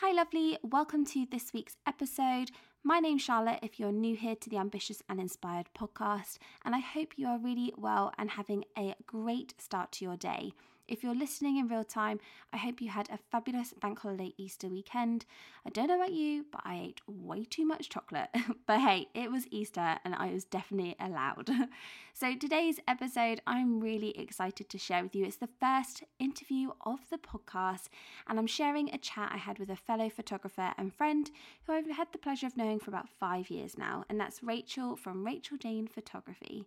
Hi, lovely. Welcome to this week's episode. My name's Charlotte, if you're new here to the Ambitious and Inspired podcast, and I hope you are really well and having a great start to your day. If you're listening in real time, I hope you had a fabulous bank holiday Easter weekend. I don't know about you, but I ate way too much chocolate. but hey, it was Easter and I was definitely allowed. so today's episode, I'm really excited to share with you. It's the first interview of the podcast, and I'm sharing a chat I had with a fellow photographer and friend who I've had the pleasure of knowing for about five years now, and that's Rachel from Rachel Jane Photography.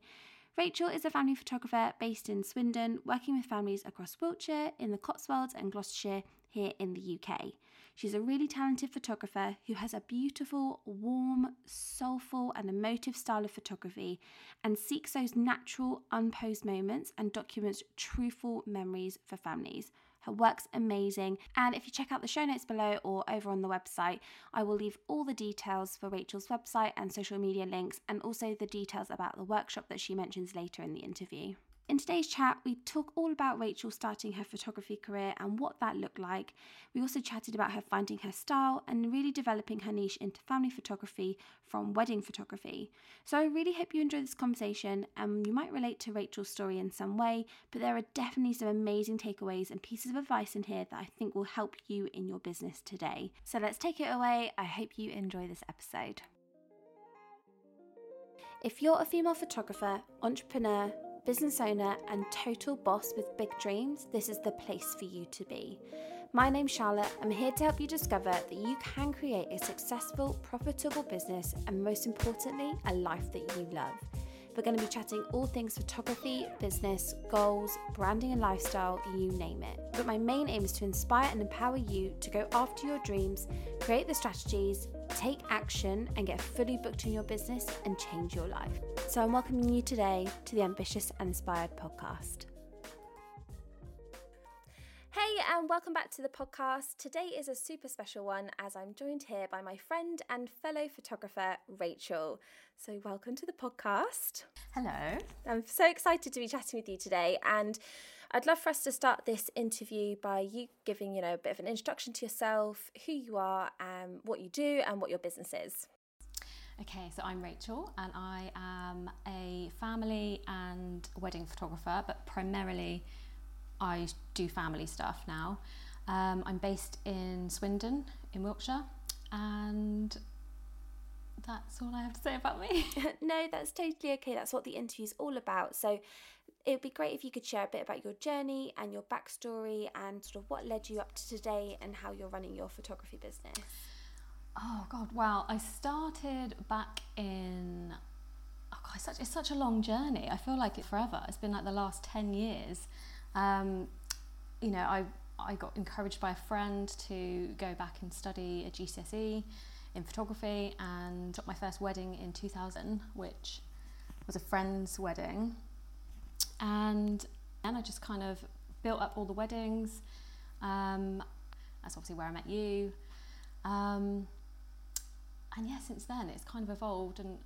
Rachel is a family photographer based in Swindon, working with families across Wiltshire, in the Cotswolds, and Gloucestershire here in the UK. She's a really talented photographer who has a beautiful, warm, soulful, and emotive style of photography and seeks those natural, unposed moments and documents truthful memories for families. Her work's amazing. And if you check out the show notes below or over on the website, I will leave all the details for Rachel's website and social media links, and also the details about the workshop that she mentions later in the interview. In today's chat, we talk all about Rachel starting her photography career and what that looked like. We also chatted about her finding her style and really developing her niche into family photography from wedding photography. So I really hope you enjoy this conversation and you might relate to Rachel's story in some way, but there are definitely some amazing takeaways and pieces of advice in here that I think will help you in your business today. So let's take it away. I hope you enjoy this episode. If you're a female photographer, entrepreneur, business owner, and total boss with big dreams, this is the place for you to be. My name's Charlotte. I'm here to help you discover that you can create a successful, profitable business and, most importantly, a life that you love. We're going to be chatting all things photography, business, goals, branding and lifestyle, you name it. But my main aim is to inspire and empower you to go after your dreams, create the strategies, take action, and get fully booked in your business and change your life. So I'm welcoming you today to the Ambitious and Inspired podcast. Hey, and welcome back to the podcast. Today is a super special one as I'm joined here by my friend and fellow photographer, Rachel. So, welcome to the podcast. Hello. I'm so excited to be chatting with you today, and I'd love for us to start this interview by you giving, you know, a bit of an introduction to yourself, who you are, and what you do, and what your business is. Okay, so I'm Rachel and I am a family and wedding photographer, but primarily I do family stuff now. Um, I'm based in Swindon in Wiltshire, and that's all I have to say about me. no, that's totally okay. That's what the interview's all about. So it would be great if you could share a bit about your journey and your backstory and sort of what led you up to today and how you're running your photography business. Oh God! Well, I started back in. Oh God, it's such, it's such a long journey. I feel like it forever. It's been like the last ten years. Um, you know, I I got encouraged by a friend to go back and study a GCSE in photography and got my first wedding in 2000, which was a friend's wedding. And then I just kind of built up all the weddings. Um, that's obviously where I met you. Um, and yeah, since then it's kind of evolved, and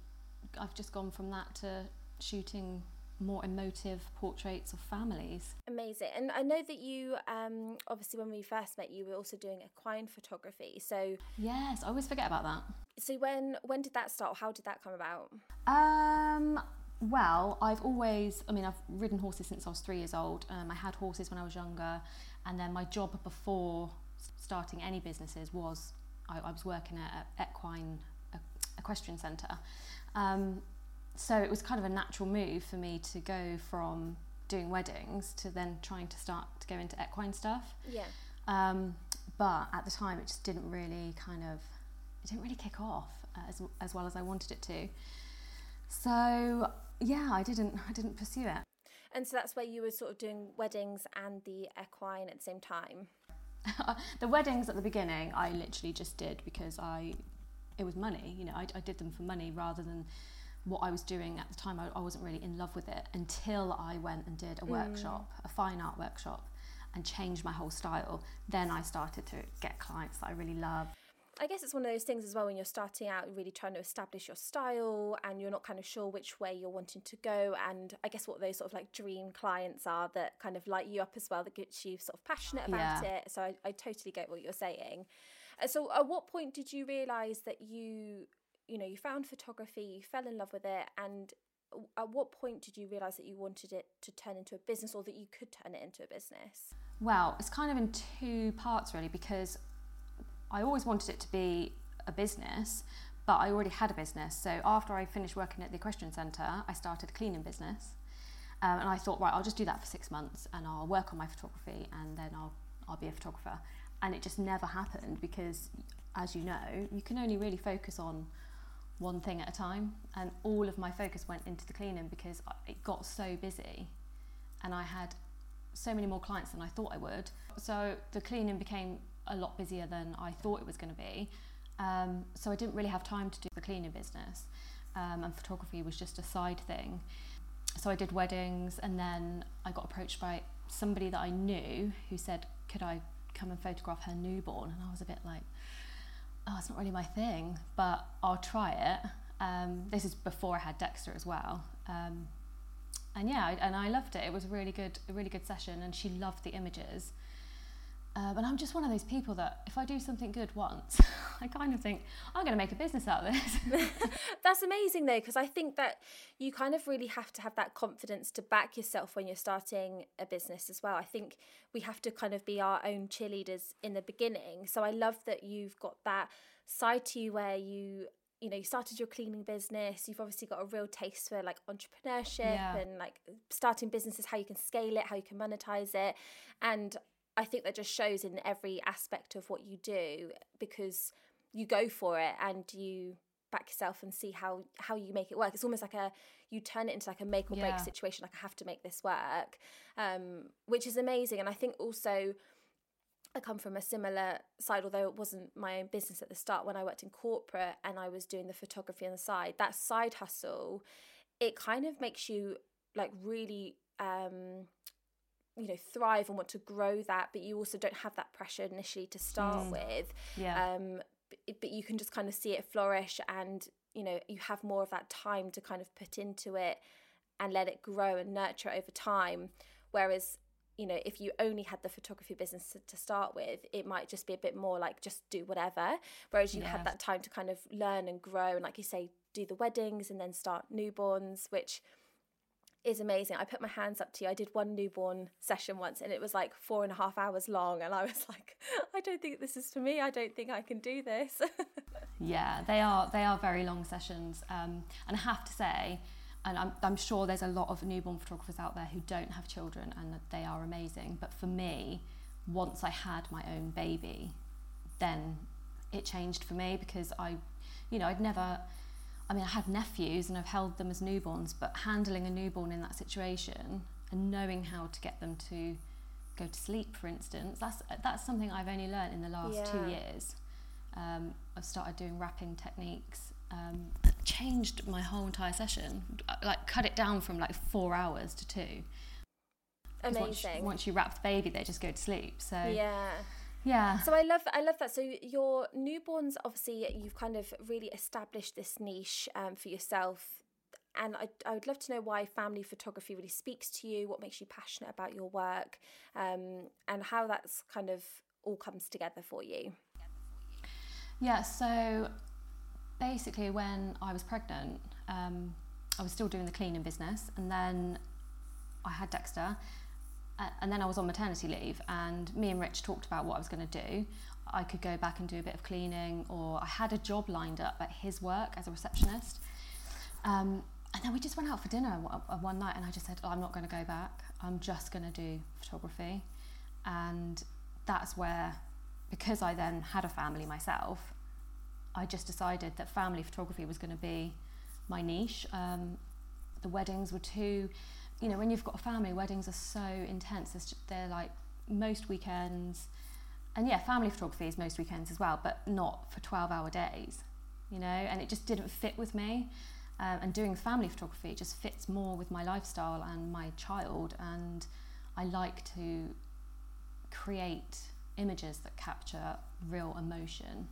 I've just gone from that to shooting more emotive portraits of families. Amazing. And I know that you, um, obviously, when we first met, you were also doing equine photography. So yes, I always forget about that. So when when did that start? How did that come about? Um. Well, I've always, I mean, I've ridden horses since I was three years old. Um, I had horses when I was younger, and then my job before starting any businesses was I, I was working at Equine Equestrian Centre. Um, so it was kind of a natural move for me to go from doing weddings to then trying to start to go into equine stuff. Yeah. Um, but at the time, it just didn't really kind of, it didn't really kick off as, as well as I wanted it to. So yeah, I didn't, I didn't pursue it. And so that's where you were sort of doing weddings and the equine at the same time. the weddings at the beginning, I literally just did because I, it was money. You know, I, I did them for money rather than what I was doing at the time, I, I wasn't really in love with it until I went and did a mm. workshop, a fine art workshop, and changed my whole style. Then I started to get clients that I really love. I guess it's one of those things as well when you're starting out, really trying to establish your style and you're not kind of sure which way you're wanting to go. And I guess what those sort of like dream clients are that kind of light you up as well, that gets you sort of passionate about yeah. it. So I, I totally get what you're saying. Uh, so, at what point did you realise that you, you know, you found photography, you fell in love with it, and at what point did you realise that you wanted it to turn into a business or that you could turn it into a business? Well, it's kind of in two parts really because I always wanted it to be a business, but I already had a business. So after I finished working at the Equestrian Centre, I started a cleaning business. Um, and I thought, right, I'll just do that for six months and I'll work on my photography and then I'll, I'll be a photographer. And it just never happened because, as you know, you can only really focus on one thing at a time. And all of my focus went into the cleaning because it got so busy and I had so many more clients than I thought I would. So the cleaning became a lot busier than I thought it was going to be. Um, so I didn't really have time to do the cleaning business, um, and photography was just a side thing. So I did weddings, and then I got approached by somebody that I knew who said, "Could I come and photograph her newborn?" And I was a bit like, "Oh, it's not really my thing, but I'll try it." Um, this is before I had Dexter as well. Um, and yeah, and I loved it. It was a really good, a really good session, and she loved the images. Um, and I'm just one of those people that if I do something good once, I kind of think I'm going to make a business out of this. That's amazing though, because I think that you kind of really have to have that confidence to back yourself when you're starting a business as well. I think we have to kind of be our own cheerleaders in the beginning. So I love that you've got that side to you where you you know you started your cleaning business you've obviously got a real taste for like entrepreneurship yeah. and like starting businesses how you can scale it how you can monetize it and I think that just shows in every aspect of what you do because you go for it and you back yourself and see how how you make it work. It's almost like a you turn it into like a make or break yeah. situation. Like I have to make this work, um, which is amazing. And I think also I come from a similar side, although it wasn't my own business at the start. When I worked in corporate and I was doing the photography on the side, that side hustle, it kind of makes you like really um you know thrive and want to grow that but you also don't have that pressure initially to start mm. with yeah um but, but you can just kind of see it flourish and you know you have more of that time to kind of put into it and let it grow and nurture over time. Whereas you know if you only had the photography business to, to start with it might just be a bit more like just do whatever. Whereas you had that time to kind of learn and grow and like you say do the weddings and then start newborns which is amazing. I put my hands up to you. I did one newborn session once and it was like four and a half hours long. And I was like, I don't think this is for me. I don't think I can do this. yeah, they are, they are very long sessions. Um, and I have to say, and I'm, I'm sure there's a lot of newborn photographers out there who don't have children and they are amazing. But for me, once I had my own baby, then it changed for me because I, you know, I'd never, I mean, I have nephews and I've held them as newborns, but handling a newborn in that situation and knowing how to get them to go to sleep, for instance, that's that's something I've only learned in the last yeah. two years. Um, I've started doing wrapping techniques, um, changed my whole entire session, like cut it down from like four hours to two. Amazing. Once, once you wrap the baby, they just go to sleep. So yeah. Yeah. So I love I love that. So your newborns, obviously, you've kind of really established this niche um, for yourself. And I, I would love to know why family photography really speaks to you, what makes you passionate about your work, um, and how that's kind of all comes together for you. Yeah, so basically, when I was pregnant, um, I was still doing the cleaning business, and then I had Dexter, and then I was on maternity leave, and me and Rich talked about what I was going to do. I could go back and do a bit of cleaning, or I had a job lined up at his work as a receptionist. Um, and then we just went out for dinner one night, and I just said, oh, I'm not going to go back. I'm just going to do photography. And that's where, because I then had a family myself, I just decided that family photography was going to be my niche. Um, the weddings were too you know, when you've got a family, weddings are so intense. Just, they're like most weekends, and yeah, family photography is most weekends as well, but not for 12 hour days, you know, and it just didn't fit with me. Um, and doing family photography just fits more with my lifestyle and my child, and I like to create images that capture real emotion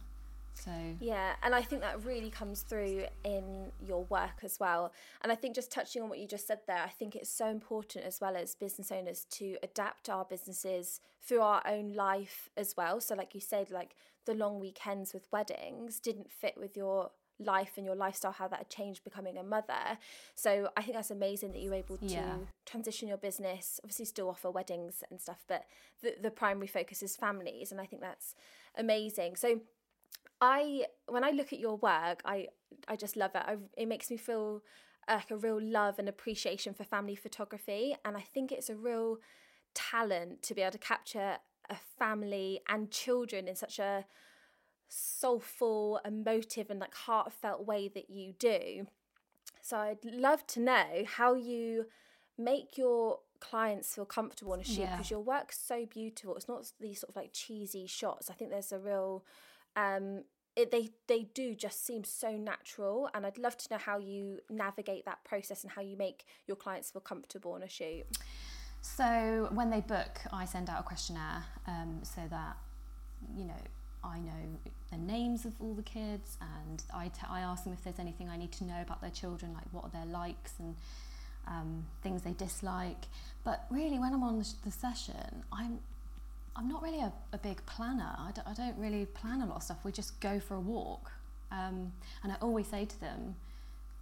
So yeah, and I think that really comes through in your work as well. And I think just touching on what you just said there, I think it's so important as well as business owners to adapt our businesses through our own life as well. So like you said, like the long weekends with weddings didn't fit with your life and your lifestyle how that had changed becoming a mother so i think that's amazing that you're able to Yeah. transition your business obviously still offer weddings and stuff but the, the primary focus is families and i think that's amazing so i when i look at your work i i just love it I, it makes me feel uh, like a real love and appreciation for family photography and i think it's a real talent to be able to capture a family and children in such a soulful, emotive, and like heartfelt way that you do. So I'd love to know how you make your clients feel comfortable on a shoot Yeah. because your work's so beautiful. It's not these sort of like cheesy shots. I think there's a real um it, they they do just seem so natural and I'd love to know how you navigate that process and how you make your clients feel comfortable on a shoot. So when they book, I send out a questionnaire um, so that you know I know the names of all the kids, and I, t- I ask them if there's anything I need to know about their children, like what are their likes and um, things they dislike. But really, when I'm on the, the session, I'm I'm not really a, a big planner. I don't, I don't really plan a lot of stuff. We just go for a walk, um, and I always say to them,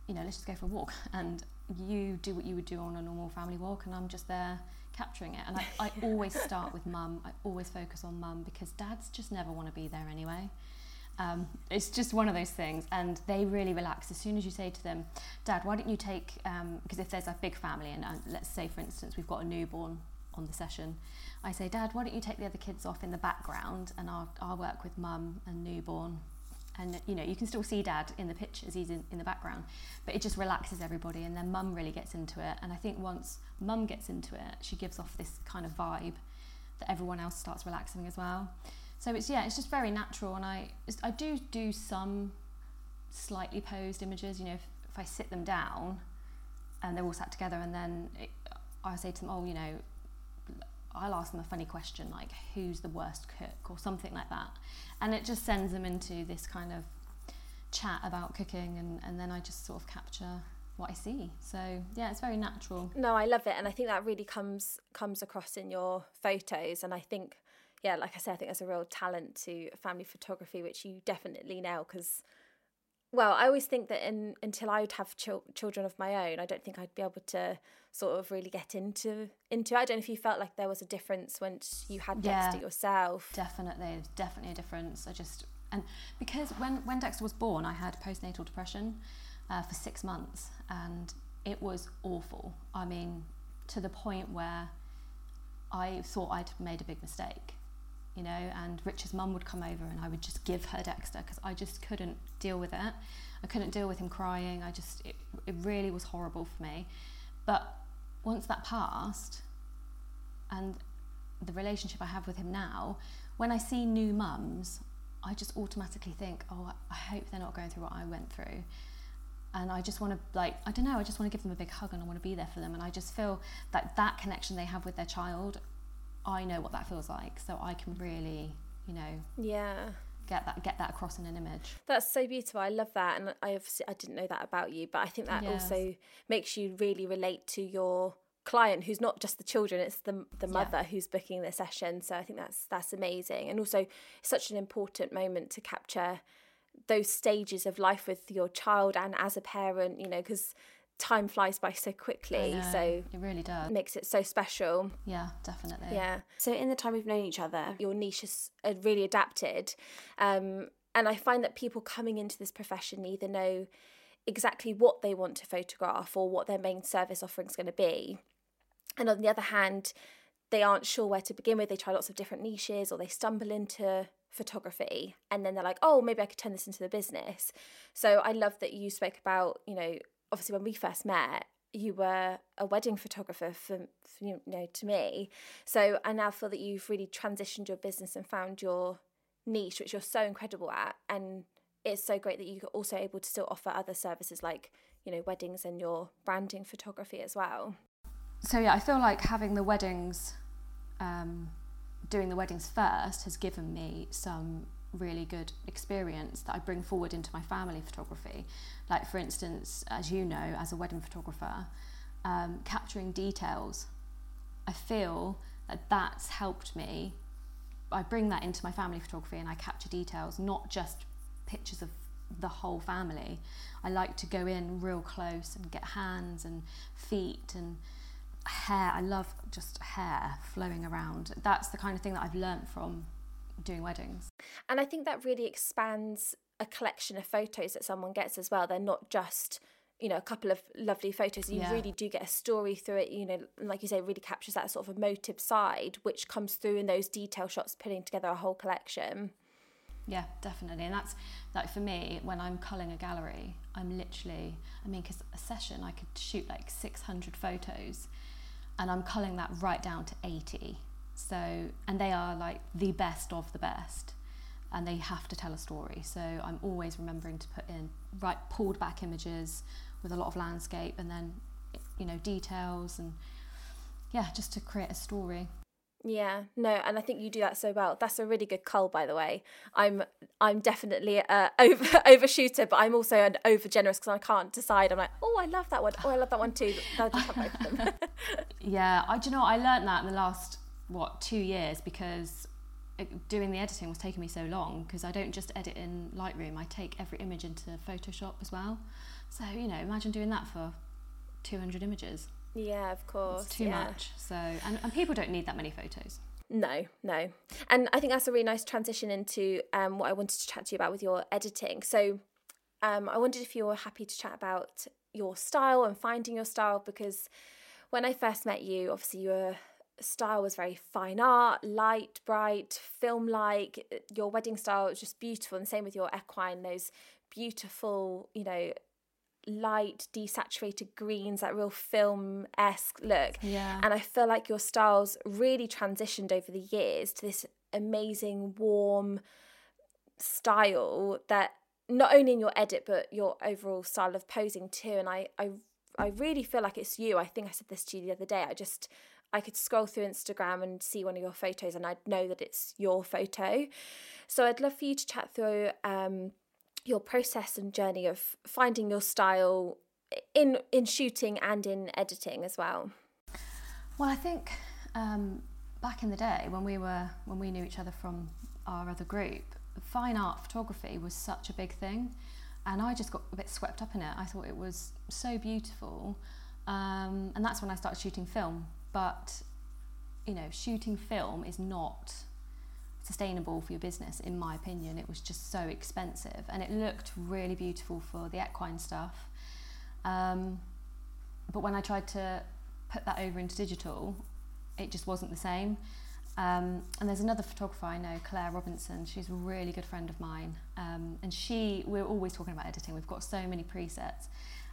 you know, let's just go for a walk and you do what you would do on a normal family walk and I'm just there capturing it. And I, I always start with mum. I always focus on mum because dads just never want to be there anyway. Um, it's just one of those things and they really relax as soon as you say to them, Dad, why don't you take, because if there's a big family and uh, let's say for instance we've got a newborn on the session, I say, Dad, why don't you take the other kids off in the background and I'll, I'll work with mum and newborn. And you know you can still see dad in the pictures he's in, in the background but it just relaxes everybody and then mum really gets into it. And i think once mum gets into it she gives off this kind of vibe that everyone else starts relaxing as well. So it's yeah it's just very natural and i i do do some slightly posed images you know if, if i sit them down and they're all sat together and then it, i say to them oh you know I'll ask them a funny question like who's the worst cook or something like that and it just sends them into this kind of chat about cooking and, and then I just sort of capture what I see so yeah it's very natural No, I love it, and I think that really comes comes across in your photos. And I think, yeah, like I said, I think there's a real talent to family photography, which you definitely nail. Because, well, I always think that in, until I would have chil- children of my own, I don't think I'd be able to sort of really get into into. it. I don't know if you felt like there was a difference once you had Yeah. Dexter yourself. definitely there's definitely a difference I just and because when when Dexter was born I had postnatal depression uh, for six months and it was awful I mean to the point where I thought I'd made a big mistake you know and Richard's mum would come over and I would just give her Dexter because I just couldn't deal with it I couldn't deal with him crying I just it, it really was horrible for me but once that passed and the relationship I have with him now, when I see new mums, I just automatically think, oh, I hope they're not going through what I went through. And I just want to, like, I don't know, I just want to give them a big hug and I want to be there for them. And I just feel that that connection they have with their child, I know what that feels like. So I can really, you know, Yeah. get that get that across in an image. That's so beautiful. I love that, and I obviously I didn't know that about you, but I think that Yes. also makes you really relate to your client, who's not just the children; it's the the Yeah. mother who's booking the session. So I think that's that's amazing, and also such an important moment to capture those stages of life with your child and as a parent. You know, because time flies by so quickly, know, so it really does. makes it so special. Yeah, definitely. Yeah. So in the time we've known each other, your niche has uh, really adapted. Um, and I find that people coming into this profession either know exactly what they want to photograph or what their main service offering is going to be. And on the other hand, they aren't sure where to begin with. They try lots of different niches or they stumble into photography and then they're like, oh, maybe I could turn this into the business. So I love that you spoke about, you know, obviously when we first met, you were a wedding photographer for, for you know to me. So I now feel that you've really transitioned your business and found your niche, which you're so incredible at, and it's so great that you're also able to still offer other services like you know weddings and your branding photography as well. so yeah, I feel like having the weddings, um, doing the weddings first has given me some really good experience that I bring forward into my family photography. Like, for instance, as you know, as a wedding photographer, um, capturing details. I feel that that's helped me. I bring that into my family photography and I capture details, not just pictures of the whole family. I like to go in real close and get hands and feet and hair. I love just hair flowing around. That's the kind of thing that I've learnt from doing weddings. And I think that really expands a collection of photos that someone gets as well. They're not just you know a couple of lovely photos you Yeah. really do get a story through it you know like you say really captures that sort of emotive side which comes through in those detail shots putting together a whole collection Yeah, definitely. And that's like for me, when I'm culling a gallery, I'm literally, I mean, because a session I could shoot like 600 photos and I'm culling that right down to 80. So, and they are like the best of the best and they have to tell a story. So I'm always remembering to put in right pulled back images with a lot of landscape and then, you know, details and yeah, just to create a story. Yeah, no, and I think you do that so well. That's a really good cull, by the way. I'm I'm definitely uh, a over overshooter, but I'm also an over generous because I can't decide. I'm like, oh, I love that one. Oh, I love that one too. I just have both of them. Yeah, I do you know I learned that in the last what two years because doing the editing was taking me so long because I don't just edit in Lightroom. I take every image into Photoshop as well. So you know, imagine doing that for 200 images. yeah, of course. It's too yeah. much. So and, and people don't need that many photos. No, no. And I think that's a really nice transition into um, what I wanted to chat to you about with your editing. So um, I wondered if you were happy to chat about your style and finding your style because when I first met you, obviously your style was very fine art, light, bright, film like. Your wedding style was just beautiful. And same with your equine, those beautiful, you know, light, desaturated greens, that real film esque look. Yeah. And I feel like your styles really transitioned over the years to this amazing, warm style that not only in your edit but your overall style of posing too. And I, I, I really feel like it's you. I think I said this to you the other day. I just I could scroll through Instagram and see one of your photos and I'd know that it's your photo. So I'd love for you to chat through um, your process and journey of finding your style in in shooting and in editing as well. Well, I think um, back in the day when we were when we knew each other from our other group, fine art photography was such a big thing, and I just got a bit swept up in it. I thought it was so beautiful, um, and that's when I started shooting film. But you know, shooting film is not sustainable for your business, in my opinion. It was just so expensive, and it looked really beautiful for the equine stuff. Um, but when I tried to put that over into digital, it just wasn't the same. Um, and there's another photographer I know, Claire Robinson. She's a really good friend of mine, um, and she we're always talking about editing. We've got so many presets.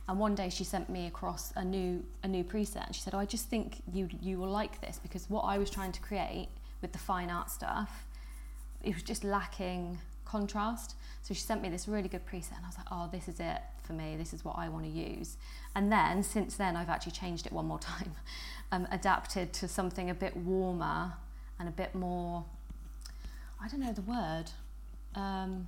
And one day she sent me across a new a new preset, and she said, "Oh, I just think you you will like this because what I was trying to create with the fine art stuff, it was just lacking contrast. So she sent me this really good preset, and I was like, oh, this is it for me. This is what I want to use. And then since then, I've actually changed it one more time, um, adapted to something a bit warmer and a bit more. I don't know the word. Um,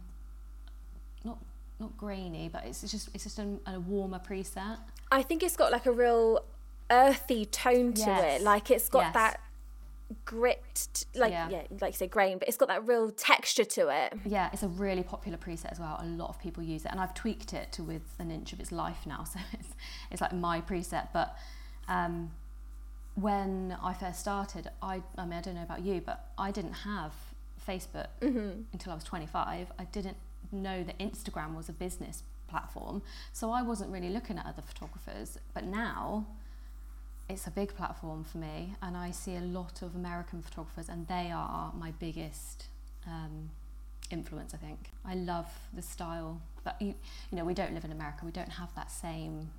not not grainy, but it's just it's just a, a warmer preset. I think it's got like a real earthy tone to Yes. it. Like it's got Yes. that grit, like yeah. Yeah. like you say grain, but it's got that real texture to it. Yeah, it's a really popular preset as well. A lot of people use it, and I've tweaked it to with an inch of its life now, so it's it's like my preset. But um, when I first started, I I mean I don't know about you, but I didn't have Facebook until I was 25. I didn't know that Instagram was a business platform, so I wasn't really looking at other photographers. But now it's a big platform for me, and I see a lot of American photographers, and they are my biggest um, influence. I think I love the style, but you, you know, we don't live in America. We don't have that same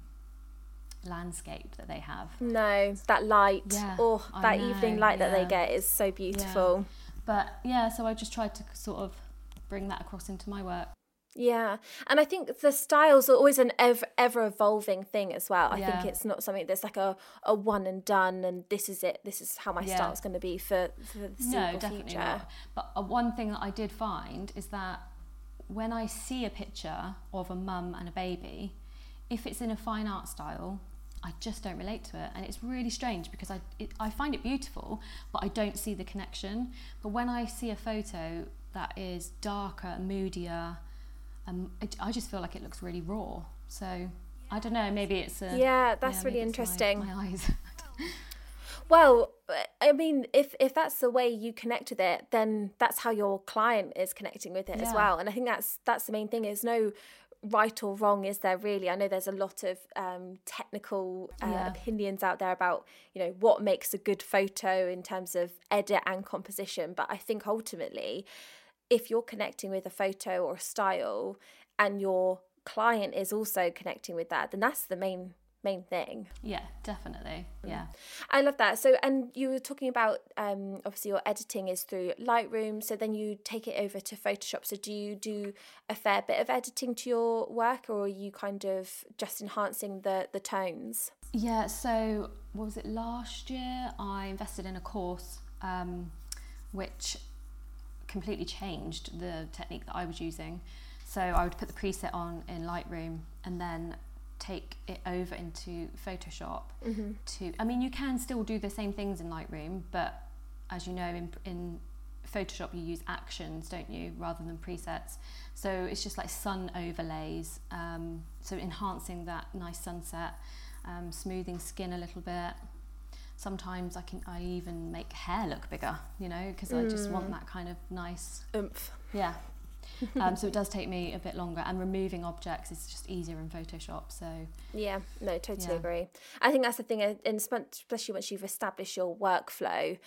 landscape that they have. No, that light, Yeah, or I that know, evening light that they get is so beautiful. But yeah, so I just tried to sort of bring that across into my work. Yeah, and I think the styles are always an ever ever evolving thing as well. I Yeah. think it's not something that's like a, a one and done, and this is it. This is how my Yeah. style's going to be for for the No, definitely future. not. But uh, one thing that I did find is that when I see a picture of a mum and a baby, if it's in a fine art style, I just don't relate to it, and it's really strange because I it, I find it beautiful, but I don't see the connection. But when I see a photo that is darker, moodier, um, it, I just feel like it looks really raw. So I don't know. Maybe it's a Yeah, that's yeah, really it's my- interesting. My, eyes. Well, I mean, if if that's the way you connect with it, then that's how your client is connecting with it as well. And I think that's that's the main thing. Is no right or wrong is there really i know there's a lot of um, technical uh, Yeah. opinions out there about you know what makes a good photo in terms of edit and composition but i think ultimately if you're connecting with a photo or a style and your client is also connecting with that then that's the main main thing yeah, definitely. Yeah. I love that. So, and you were talking about um, obviously your editing is through Lightroom. So then you take it over to Photoshop. So do you do a fair bit of editing to your work, or are you kind of just enhancing the the tones? Yeah, so what was it last year? I invested in a course um, which completely changed the technique that I was using. So I would put the preset on in Lightroom and then take it over into Photoshop to I mean you can still do the same things in Lightroom but as you know in in Photoshop you use actions don't you rather than presets. So it's just like sun overlays um, so enhancing that nice sunset um, smoothing skin a little bit sometimes I can I even make hair look bigger you know because I just want that kind of nice Oomph. yeah um, so it does take me a bit longer and removing objects is just easier in Photoshop so Yeah, no, totally Yeah. agree. I think that's the thing, and especially once you've established your workflow,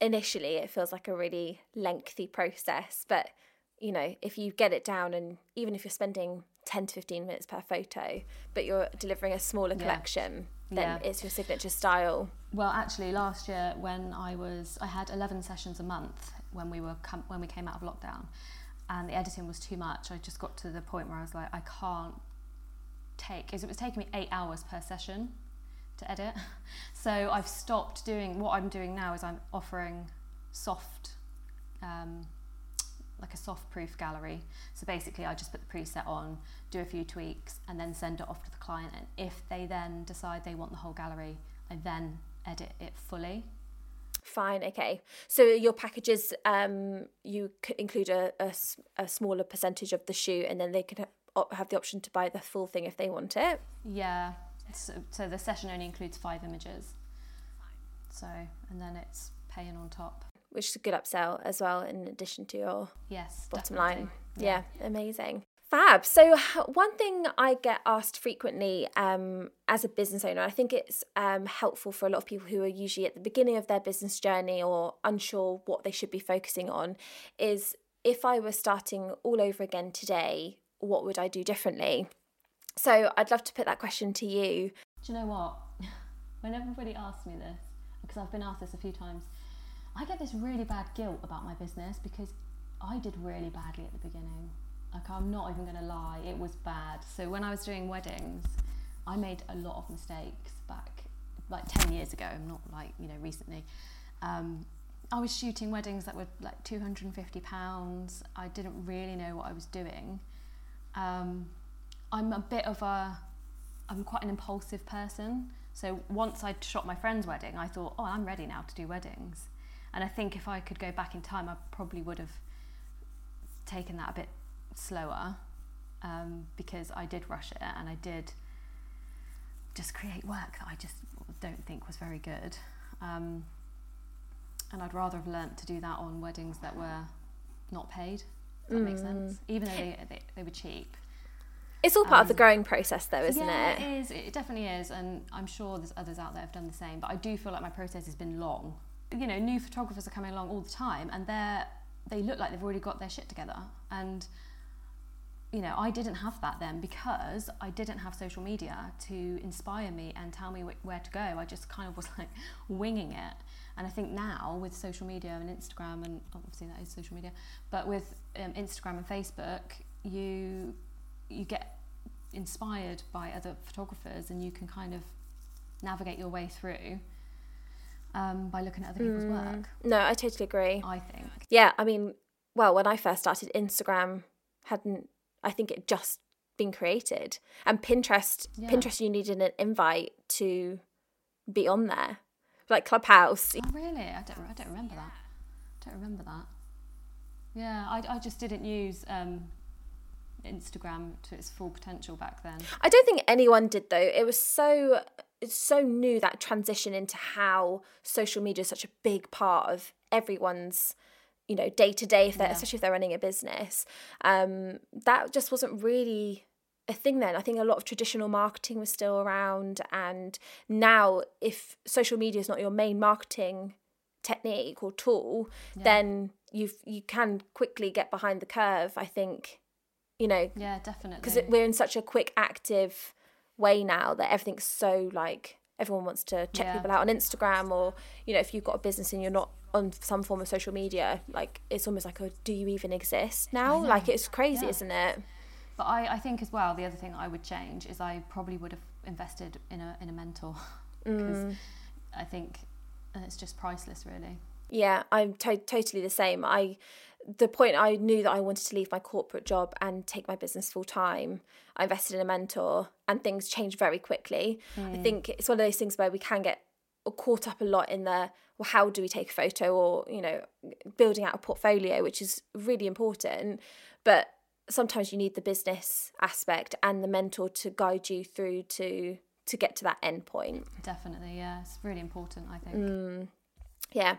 initially it feels like a really lengthy process. But, you know, if you get it down, and even if you're spending 10 to 15 minutes per photo, but you're delivering a smaller Yeah. Then Yeah. it's your signature style. Well, actually, last year when I was, I had 11 sessions a month when we were com- when we came out of lockdown, and the editing was too much. I just got to the point where I was like, I can't take. 'cause It was taking me eight hours per session to edit, so I've stopped doing. What I'm doing now is I'm offering soft. Um, like a soft proof gallery. So basically, I just put the preset on, do a few tweaks, and then send it off to the client. And if they then decide they want the whole gallery, I then edit it fully. Fine, okay. So your packages, um, you c- include a smaller percentage of the shoot, and then they can ha- have the option to buy the full thing if they want it. Yeah. So, so the session only includes five images. So, and then it's paying on top. Which is a good upsell as well in addition to your Yes. bottom definitely. line. Yeah. amazing. Fab. So one thing I get asked frequently um, as a business owner, I think it's um, helpful for a lot of people who are usually at the beginning of their business journey or unsure what they should be focusing on, is if I were starting all over again today, what would I do differently? So I'd love to put that question to you. Do you know what? when everybody asks me this, because I've been asked this a few times, I get this really bad guilt about my business because I did really badly at the beginning. Like, I'm not even going to lie, it was bad. So, when I was doing weddings, I made a lot of mistakes back like 10 years ago, not like, you know, recently. Um, I was shooting weddings that were like £250. I didn't really know what I was doing. Um, I'm a bit of a I'm quite an impulsive person. So once I'd shot my friend's wedding, I thought, oh, I'm ready now to do weddings. And I think if I could go back in time, I probably would have taken that a bit slower um, because I did rush it and I did just create work that I just don't think was very good. Um, and I'd rather have learnt to do that on weddings that were not paid. If that makes sense. Even though they, they, they were cheap. It's all part of the growing process, though, isn't yeah, it? it is. It definitely is, and I'm sure there's others out there have done the same. But I do feel like my process has been long. You know, new photographers are coming along all the time, and they're they look like they've already got their shit together. And you know, I didn't have that then because I didn't have social media to inspire me and tell me wh- where to go. I just kind of was like winging it. And I think now with social media and Instagram, and obviously that is social media, but with um, Instagram and Facebook, you you get inspired by other photographers and you can kind of navigate your way through um, by looking at other people's Mm. work. No, I totally agree. I think. Yeah, I mean, well, when I first started, Instagram hadn't. I think it just been created, and Pinterest. Yeah. Pinterest, you needed an invite to be on there, like Clubhouse. Oh, really? I don't. I don't remember that. I Don't remember that. Yeah, I, I just didn't use um, Instagram to its full potential back then. I don't think anyone did though. It was so it's so new that transition into how social media is such a big part of everyone's you know day to day if they're Yeah. especially if they're running a business um that just wasn't really a thing then i think a lot of traditional marketing was still around and now if social media is not your main marketing technique or tool then you've you can quickly get behind the curve i think you know Yeah, definitely. because we're in such a quick active way now that everything's so like everyone wants to check Yeah. people out on instagram or you know if you've got a business and you're not on some form of social media like it's almost like a do you even exist now like it's crazy Yeah. isn't it But I, I think as well, the other thing I would change is I probably would have invested in a in a mentor because Mm. I think it's just priceless, really. Yeah, I'm to- totally the same. I the point I knew that I wanted to leave my corporate job and take my business full time. I invested in a mentor, and things changed very quickly. I think it's one of those things where we can get caught up a lot in the well, how do we take a photo, or you know, building out a portfolio, which is really important, but sometimes you need the business aspect and the mentor to guide you through to to get to that end point. Definitely, yeah, it's really important. I think. Mm. Yeah,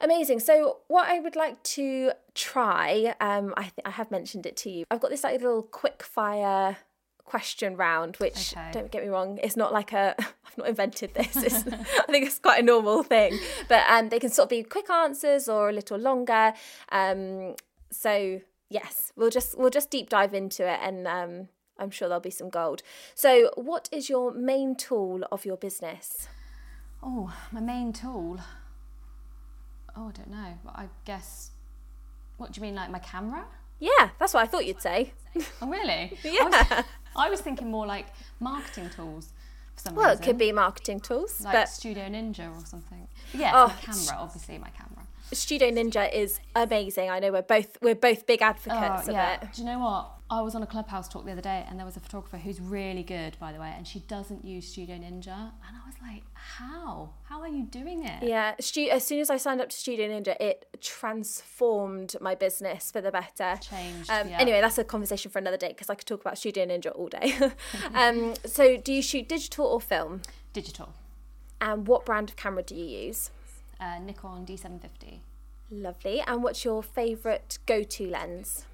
amazing. So, what I would like to try, um, I th- I have mentioned it to you. I've got this like little quick fire question round, which Okay. don't get me wrong, it's not like a I've not invented this. It's, I think it's quite a normal thing, but um, they can sort of be quick answers or a little longer. Um, so yes, we'll just we'll just deep dive into it, and um, I'm sure there'll be some gold. So, what is your main tool of your business? Oh, my main tool. Oh, I don't know. But I guess. What do you mean, like my camera? Yeah, that's what I thought you'd say. Oh, really? I Yeah. was, I was thinking more like marketing tools for some Well, reason. it could be marketing tools, like but Studio Ninja or something. Yeah, Oh, my camera, obviously my camera. Studio Ninja is amazing. I know we're both we're both big advocates Oh, of it. Do you know what? I was on a clubhouse talk the other day, and there was a photographer who's really good, by the way, and she doesn't use Studio Ninja, and I was like, "How? How are you doing it?" Yeah, stu- as soon as I signed up to Studio Ninja, it transformed my business for the better. Changed, Um, yeah. Anyway, that's a conversation for another day because I could talk about Studio Ninja all day. um, so, do you shoot digital or film? Digital. And what brand of camera do you use? Uh, Nikon D750. Lovely. And what's your favourite go-to lens?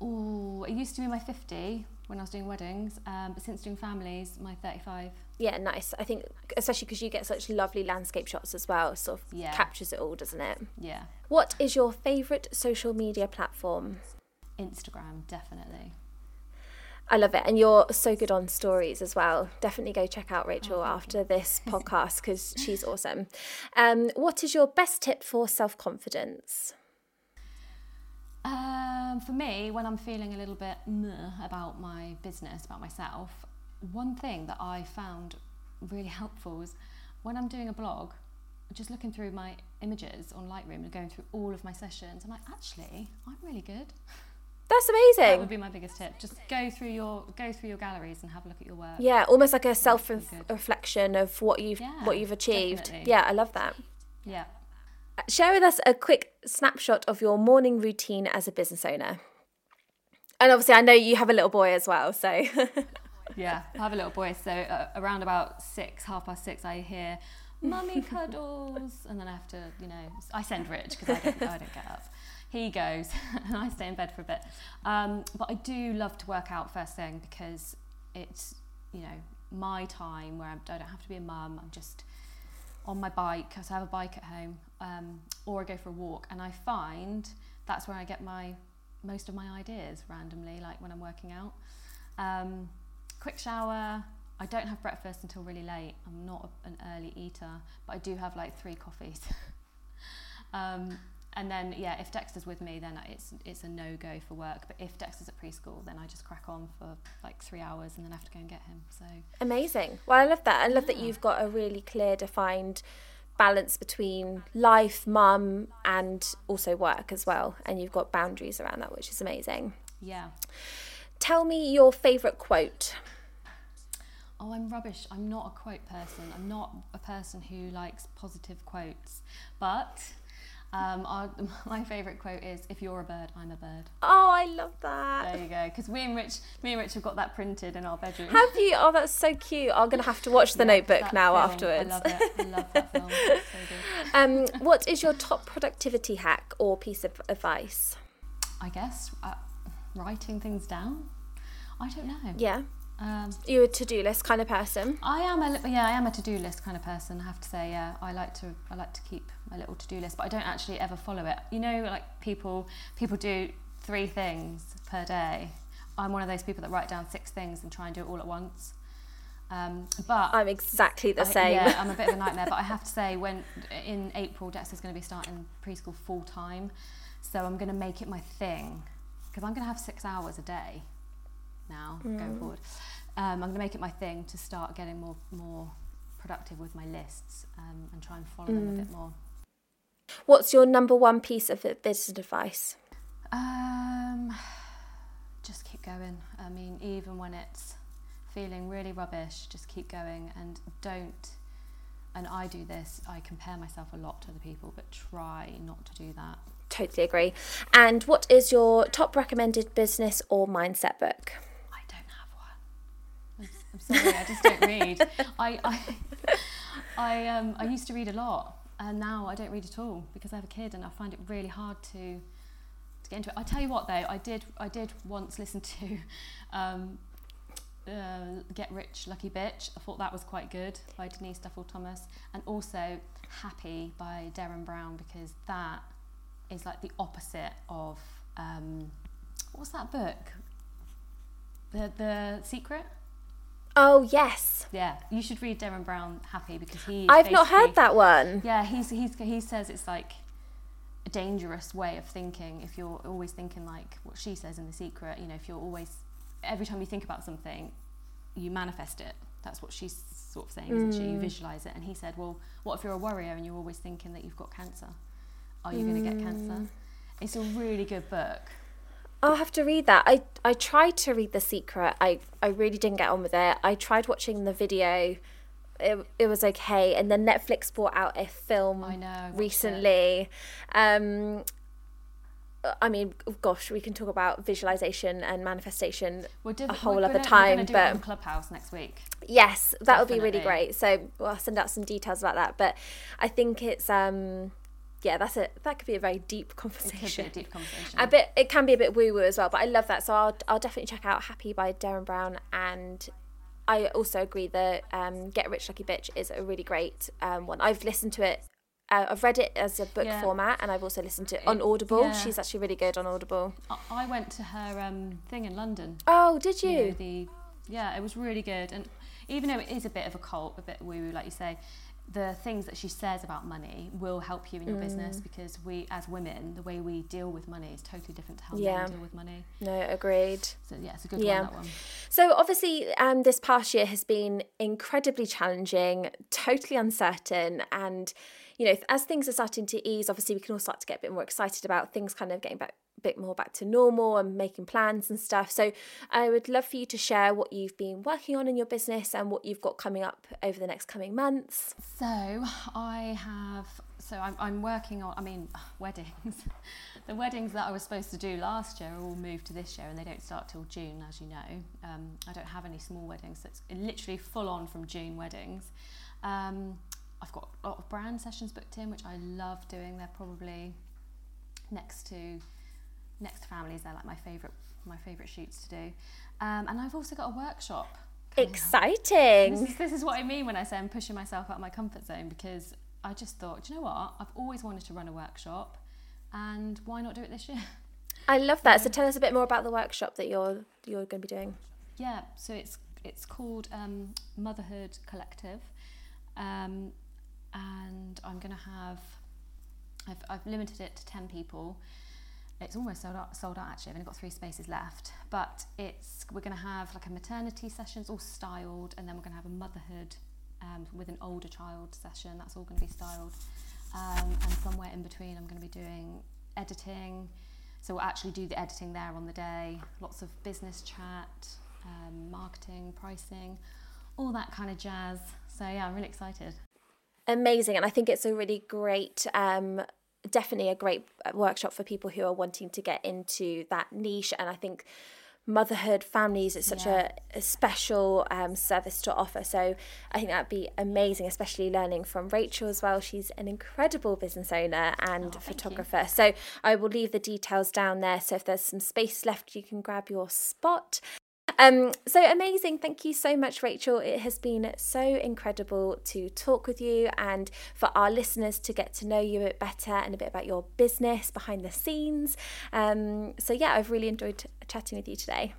Oh, it used to be my 50 when I was doing weddings, um, but since doing families, my 35. Yeah, nice. I think especially because you get such lovely landscape shots as well, sort of Yeah. captures it all, doesn't it? Yeah. What is your favourite social media platform? Instagram, definitely. I love it. And you're so good on stories as well. Definitely go check out Rachel after this podcast because she's awesome. Um, what is your best tip for self confidence? Um, for me, when I'm feeling a little bit meh about my business, about myself, one thing that I found really helpful was when I'm doing a blog, just looking through my images on Lightroom and going through all of my sessions, I'm like, actually, I'm really good. That's amazing. That would be my biggest tip. Just go through your go through your galleries and have a look at your work. Yeah, almost like a self reflection of what you've Yeah, what you've achieved. definitely. Yeah, I love that. Yeah. Share with us a quick snapshot of your morning routine as a business owner. And obviously, I know you have a little boy as well, so Yeah, I have a little boy, so uh, around about six, half past six, I hear "mummy cuddles," and then I have to, you know, I send Rich because I don't, I don't get up. He goes, and I stay in bed for a bit. Um, but I do love to work out first thing because it's, you know, my time where I'm, don't have to be a mum. I'm just on my bike, because I have a bike at home, um, or I go for a walk, and I find that's where I get my most of my ideas randomly, like when I'm working out. Um, quick shower. I don't have breakfast until really late. I'm not an early eater, but I do have like three coffees. um, and then yeah, if Dexter's with me, then it's it's a no go for work. But if Dexter's at preschool, then I just crack on for like three hours, and then I have to go and get him. So Amazing. Well, I love that. I love that you've got a really clear, defined balance between life, mum, and also work as well. And you've got boundaries around that, which is amazing. yeah. Tell me your favourite quote. Oh, I'm rubbish. I'm not a quote person. I'm not a person who likes positive quotes. But um, our, my favourite quote is, "If you're a bird, I'm a bird." Oh, I love that. There you go. Because we and Rich, me and Rich have got that printed in our bedroom. Have you? Oh, that's so cute. I'm going to have to watch the Yeah, notebook now film, afterwards. I love it. I love that film. So good. um, what is your top productivity hack or piece of advice? I guess uh, writing things down. I don't know. Yeah. Um, You're a to-do list kind of person. I am a yeah, I am a to-do list kind of person. I have to say, yeah, I like to I like to keep my little to-do list, but I don't actually ever follow it. You know, like people people do three things per day. I'm one of those people that write down six things and try and do it all at once. Um, but I'm exactly the I- same. yeah, I'm a bit of a nightmare. but I have to say, when in April, Dexter's going to be starting preschool full time, so I'm going to make it my thing because I'm going to have six hours a day now going forward. Um, I'm going to make it my thing to start getting more more productive with my lists um, and try and follow them a bit more. What's your number one piece of business advice? Um, just keep going. I mean, even when it's feeling really rubbish, just keep going and don't. And I do this. I compare myself a lot to other people, but try not to do that. Totally agree. And what is your top recommended business or mindset book? I don't have one. I'm, I'm sorry, I just don't read. I, I, I, um, I used to read a lot, and now I don't read at all because I have a kid, and I find it really hard to, to get into it. I tell you what, though, I did, I did once listen to, um, uh, Get Rich, Lucky Bitch. I thought that was quite good by Denise Duffield-Thomas, and also Happy by Derren Brown because that is like the opposite of um, what was that book? The the Secret. Oh, yes. Yeah, you should read Derren Brown Happy because he. I've not heard that one. Yeah, he's he's he says it's like a dangerous way of thinking if you're always thinking like what she says in The Secret. You know, if you're always every time you think about something, you manifest it. That's what she's sort of saying, isn't she? You mm. visualize it. And he said, well, what if you're a worrier and you're always thinking that you've got cancer? Are you going to get cancer? Mm. It's a really good book. I'll have to read that. I, I tried to read The Secret. I, I really didn't get on with it. I tried watching the video. It, it was okay. And then Netflix brought out a film I know. I recently. Um, I mean, gosh, we can talk about visualization and manifestation We're div- a whole other gonna, time, We're gonna it but Clubhouse next week. Yes, that would be really great. So we'll I'll send out some details about that. But I think it's um yeah, that's a that could be a very deep It could be conversation. a deep conversation. A bit it can be a bit woo woo as well, but I love that. So I'll I'll definitely check out Happy by Derren Brown and I also agree that um, Get Rich Lucky Bitch is a really great um, one. I've listened to it. Uh, I've read it as a book Yeah. format, and I've also listened to it on Audible. yeah. She's actually really good on Audible. I, I went to her um, thing in London. Oh, did you you? know, the yeah, it was really good. And even though it is a bit of a cult, a bit woo woo, like you say, the things that she says about money will help you in your Mm. business because we, as women, the way we deal with money is totally different to how Yeah. men deal with money. No, agreed. So yeah, it's a good Yeah. one. That one. So obviously, um, this past year has been incredibly challenging, totally uncertain, and you know, as things are starting to ease, obviously we can all start to get a bit more excited about things kind of getting back bit more back to normal and making plans and stuff. So I would love for you to share what you've been working on in your business and what you've got coming up over the next coming months. So I have. So I'm, I'm working on. I mean, weddings. the weddings that I was supposed to do last year are all moved to this year, and they don't start till June, as you know. Um, I don't have any small weddings. So it's literally full on from June weddings. Um, I've got a lot of brand sessions booked in, which I love doing. They're probably next to next to families. They're like my favourite my favourite shoots to do. Um, and I've also got a workshop. Exciting! This is, this is what I mean when I say I'm pushing myself out of my comfort zone because I just thought, do you know what? I've always wanted to run a workshop and why not do it this year? I love that. So tell us a bit more about the workshop that you're you're going to be doing. Yeah, so it's it's called um, Motherhood Collective, um, and I'm going to have I've, I've limited it to 10 people. It's almost sold out, sold out actually. I've only got three spaces left. But it's we're going to have like a maternity session, it's all styled, and then we're going to have a motherhood um, with an older child session. That's all going to be styled. Um, and somewhere in between, I'm going to be doing editing. So we'll actually do the editing there on the day. Lots of business chat, um, marketing, pricing, all that kind of jazz. So yeah, I'm really excited. Amazing, and I think it's a really great. Definitely a great workshop for people who are wanting to get into that niche and i think motherhood families it's such yeah. a, a, special um, service to offer. So i think that'd be amazing especially learning from rachel as well. She's an incredible business owner and oh, photographer. So i will leave the details down there. So if there's some space left you can grab your spot um, so amazing. Thank you so much, Rachel. It has been so incredible to talk with you and for our listeners to get to know you a bit better and a bit about your business behind the scenes. Um, so, yeah, I've really enjoyed chatting with you today.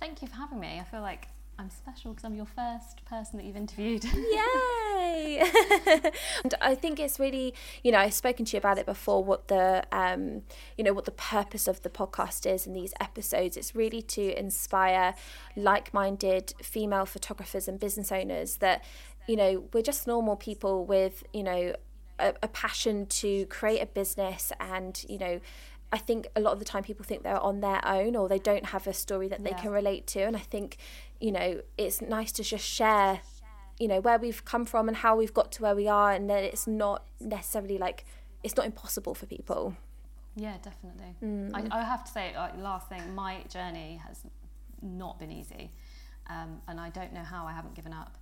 Thank you for having me. I feel like I'm special because I'm your first person that you've interviewed. Yay! and I think it's really, you know, I've spoken to you about it before. What the, um, you know, what the purpose of the podcast is in these episodes. It's really to inspire like-minded female photographers and business owners that, you know, we're just normal people with, you know, a, a passion to create a business and, you know I think a lot of the time people think they're on their own or they don't have a story that they yeah. can relate to. And I think, you know, it's nice to just share, you know, where we've come from and how we've got to where we are and that it's not necessarily like, it's not impossible for people. Yeah, definitely. Mm. I, I, have to say, like, last thing, my journey has not been easy. Um, and I don't know how I haven't given up.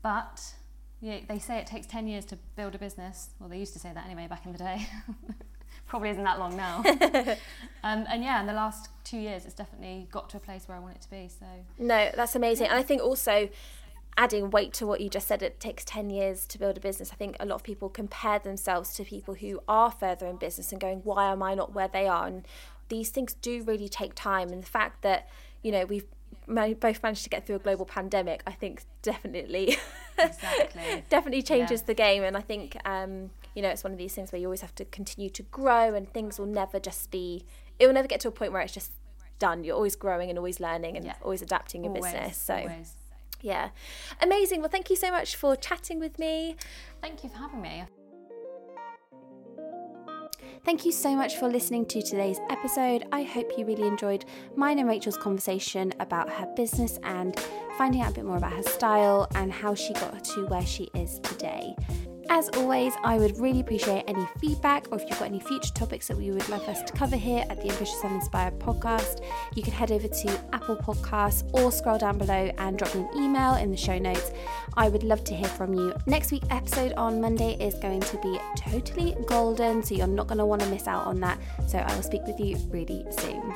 But yeah, they say it takes 10 years to build a business. Well, they used to say that anyway back in the day. probably isn't that long now. um, and yeah, in the last two years, it's definitely got to a place where I want it to be. So no, that's amazing. And I think also adding weight to what you just said, it takes 10 years to build a business. I think a lot of people compare themselves to people who are further in business and going, why am I not where they are? And these things do really take time. And the fact that, you know, we've both managed to get through a global pandemic, I think definitely, exactly. definitely changes yeah. the game. And I think, um, you know, it's one of these things where you always have to continue to grow, and things will never just be. It will never get to a point where it's just done. You're always growing and always learning and yeah. always adapting your always, business. So. Always. Yeah, amazing. Well, thank you so much for chatting with me. Thank you for having me. Thank you so much for listening to today's episode. I hope you really enjoyed mine and Rachel's conversation about her business and finding out a bit more about her style and how she got to where she is today. As always, I would really appreciate any feedback or if you've got any future topics that you would love us to cover here at the Ambitious and Inspired podcast, you can head over to Apple Podcasts or scroll down below and drop me an email in the show notes. I would love to hear from you. Next week's episode on Monday is going to be totally golden, so you're not going to want to miss out on that. So I will speak with you really soon.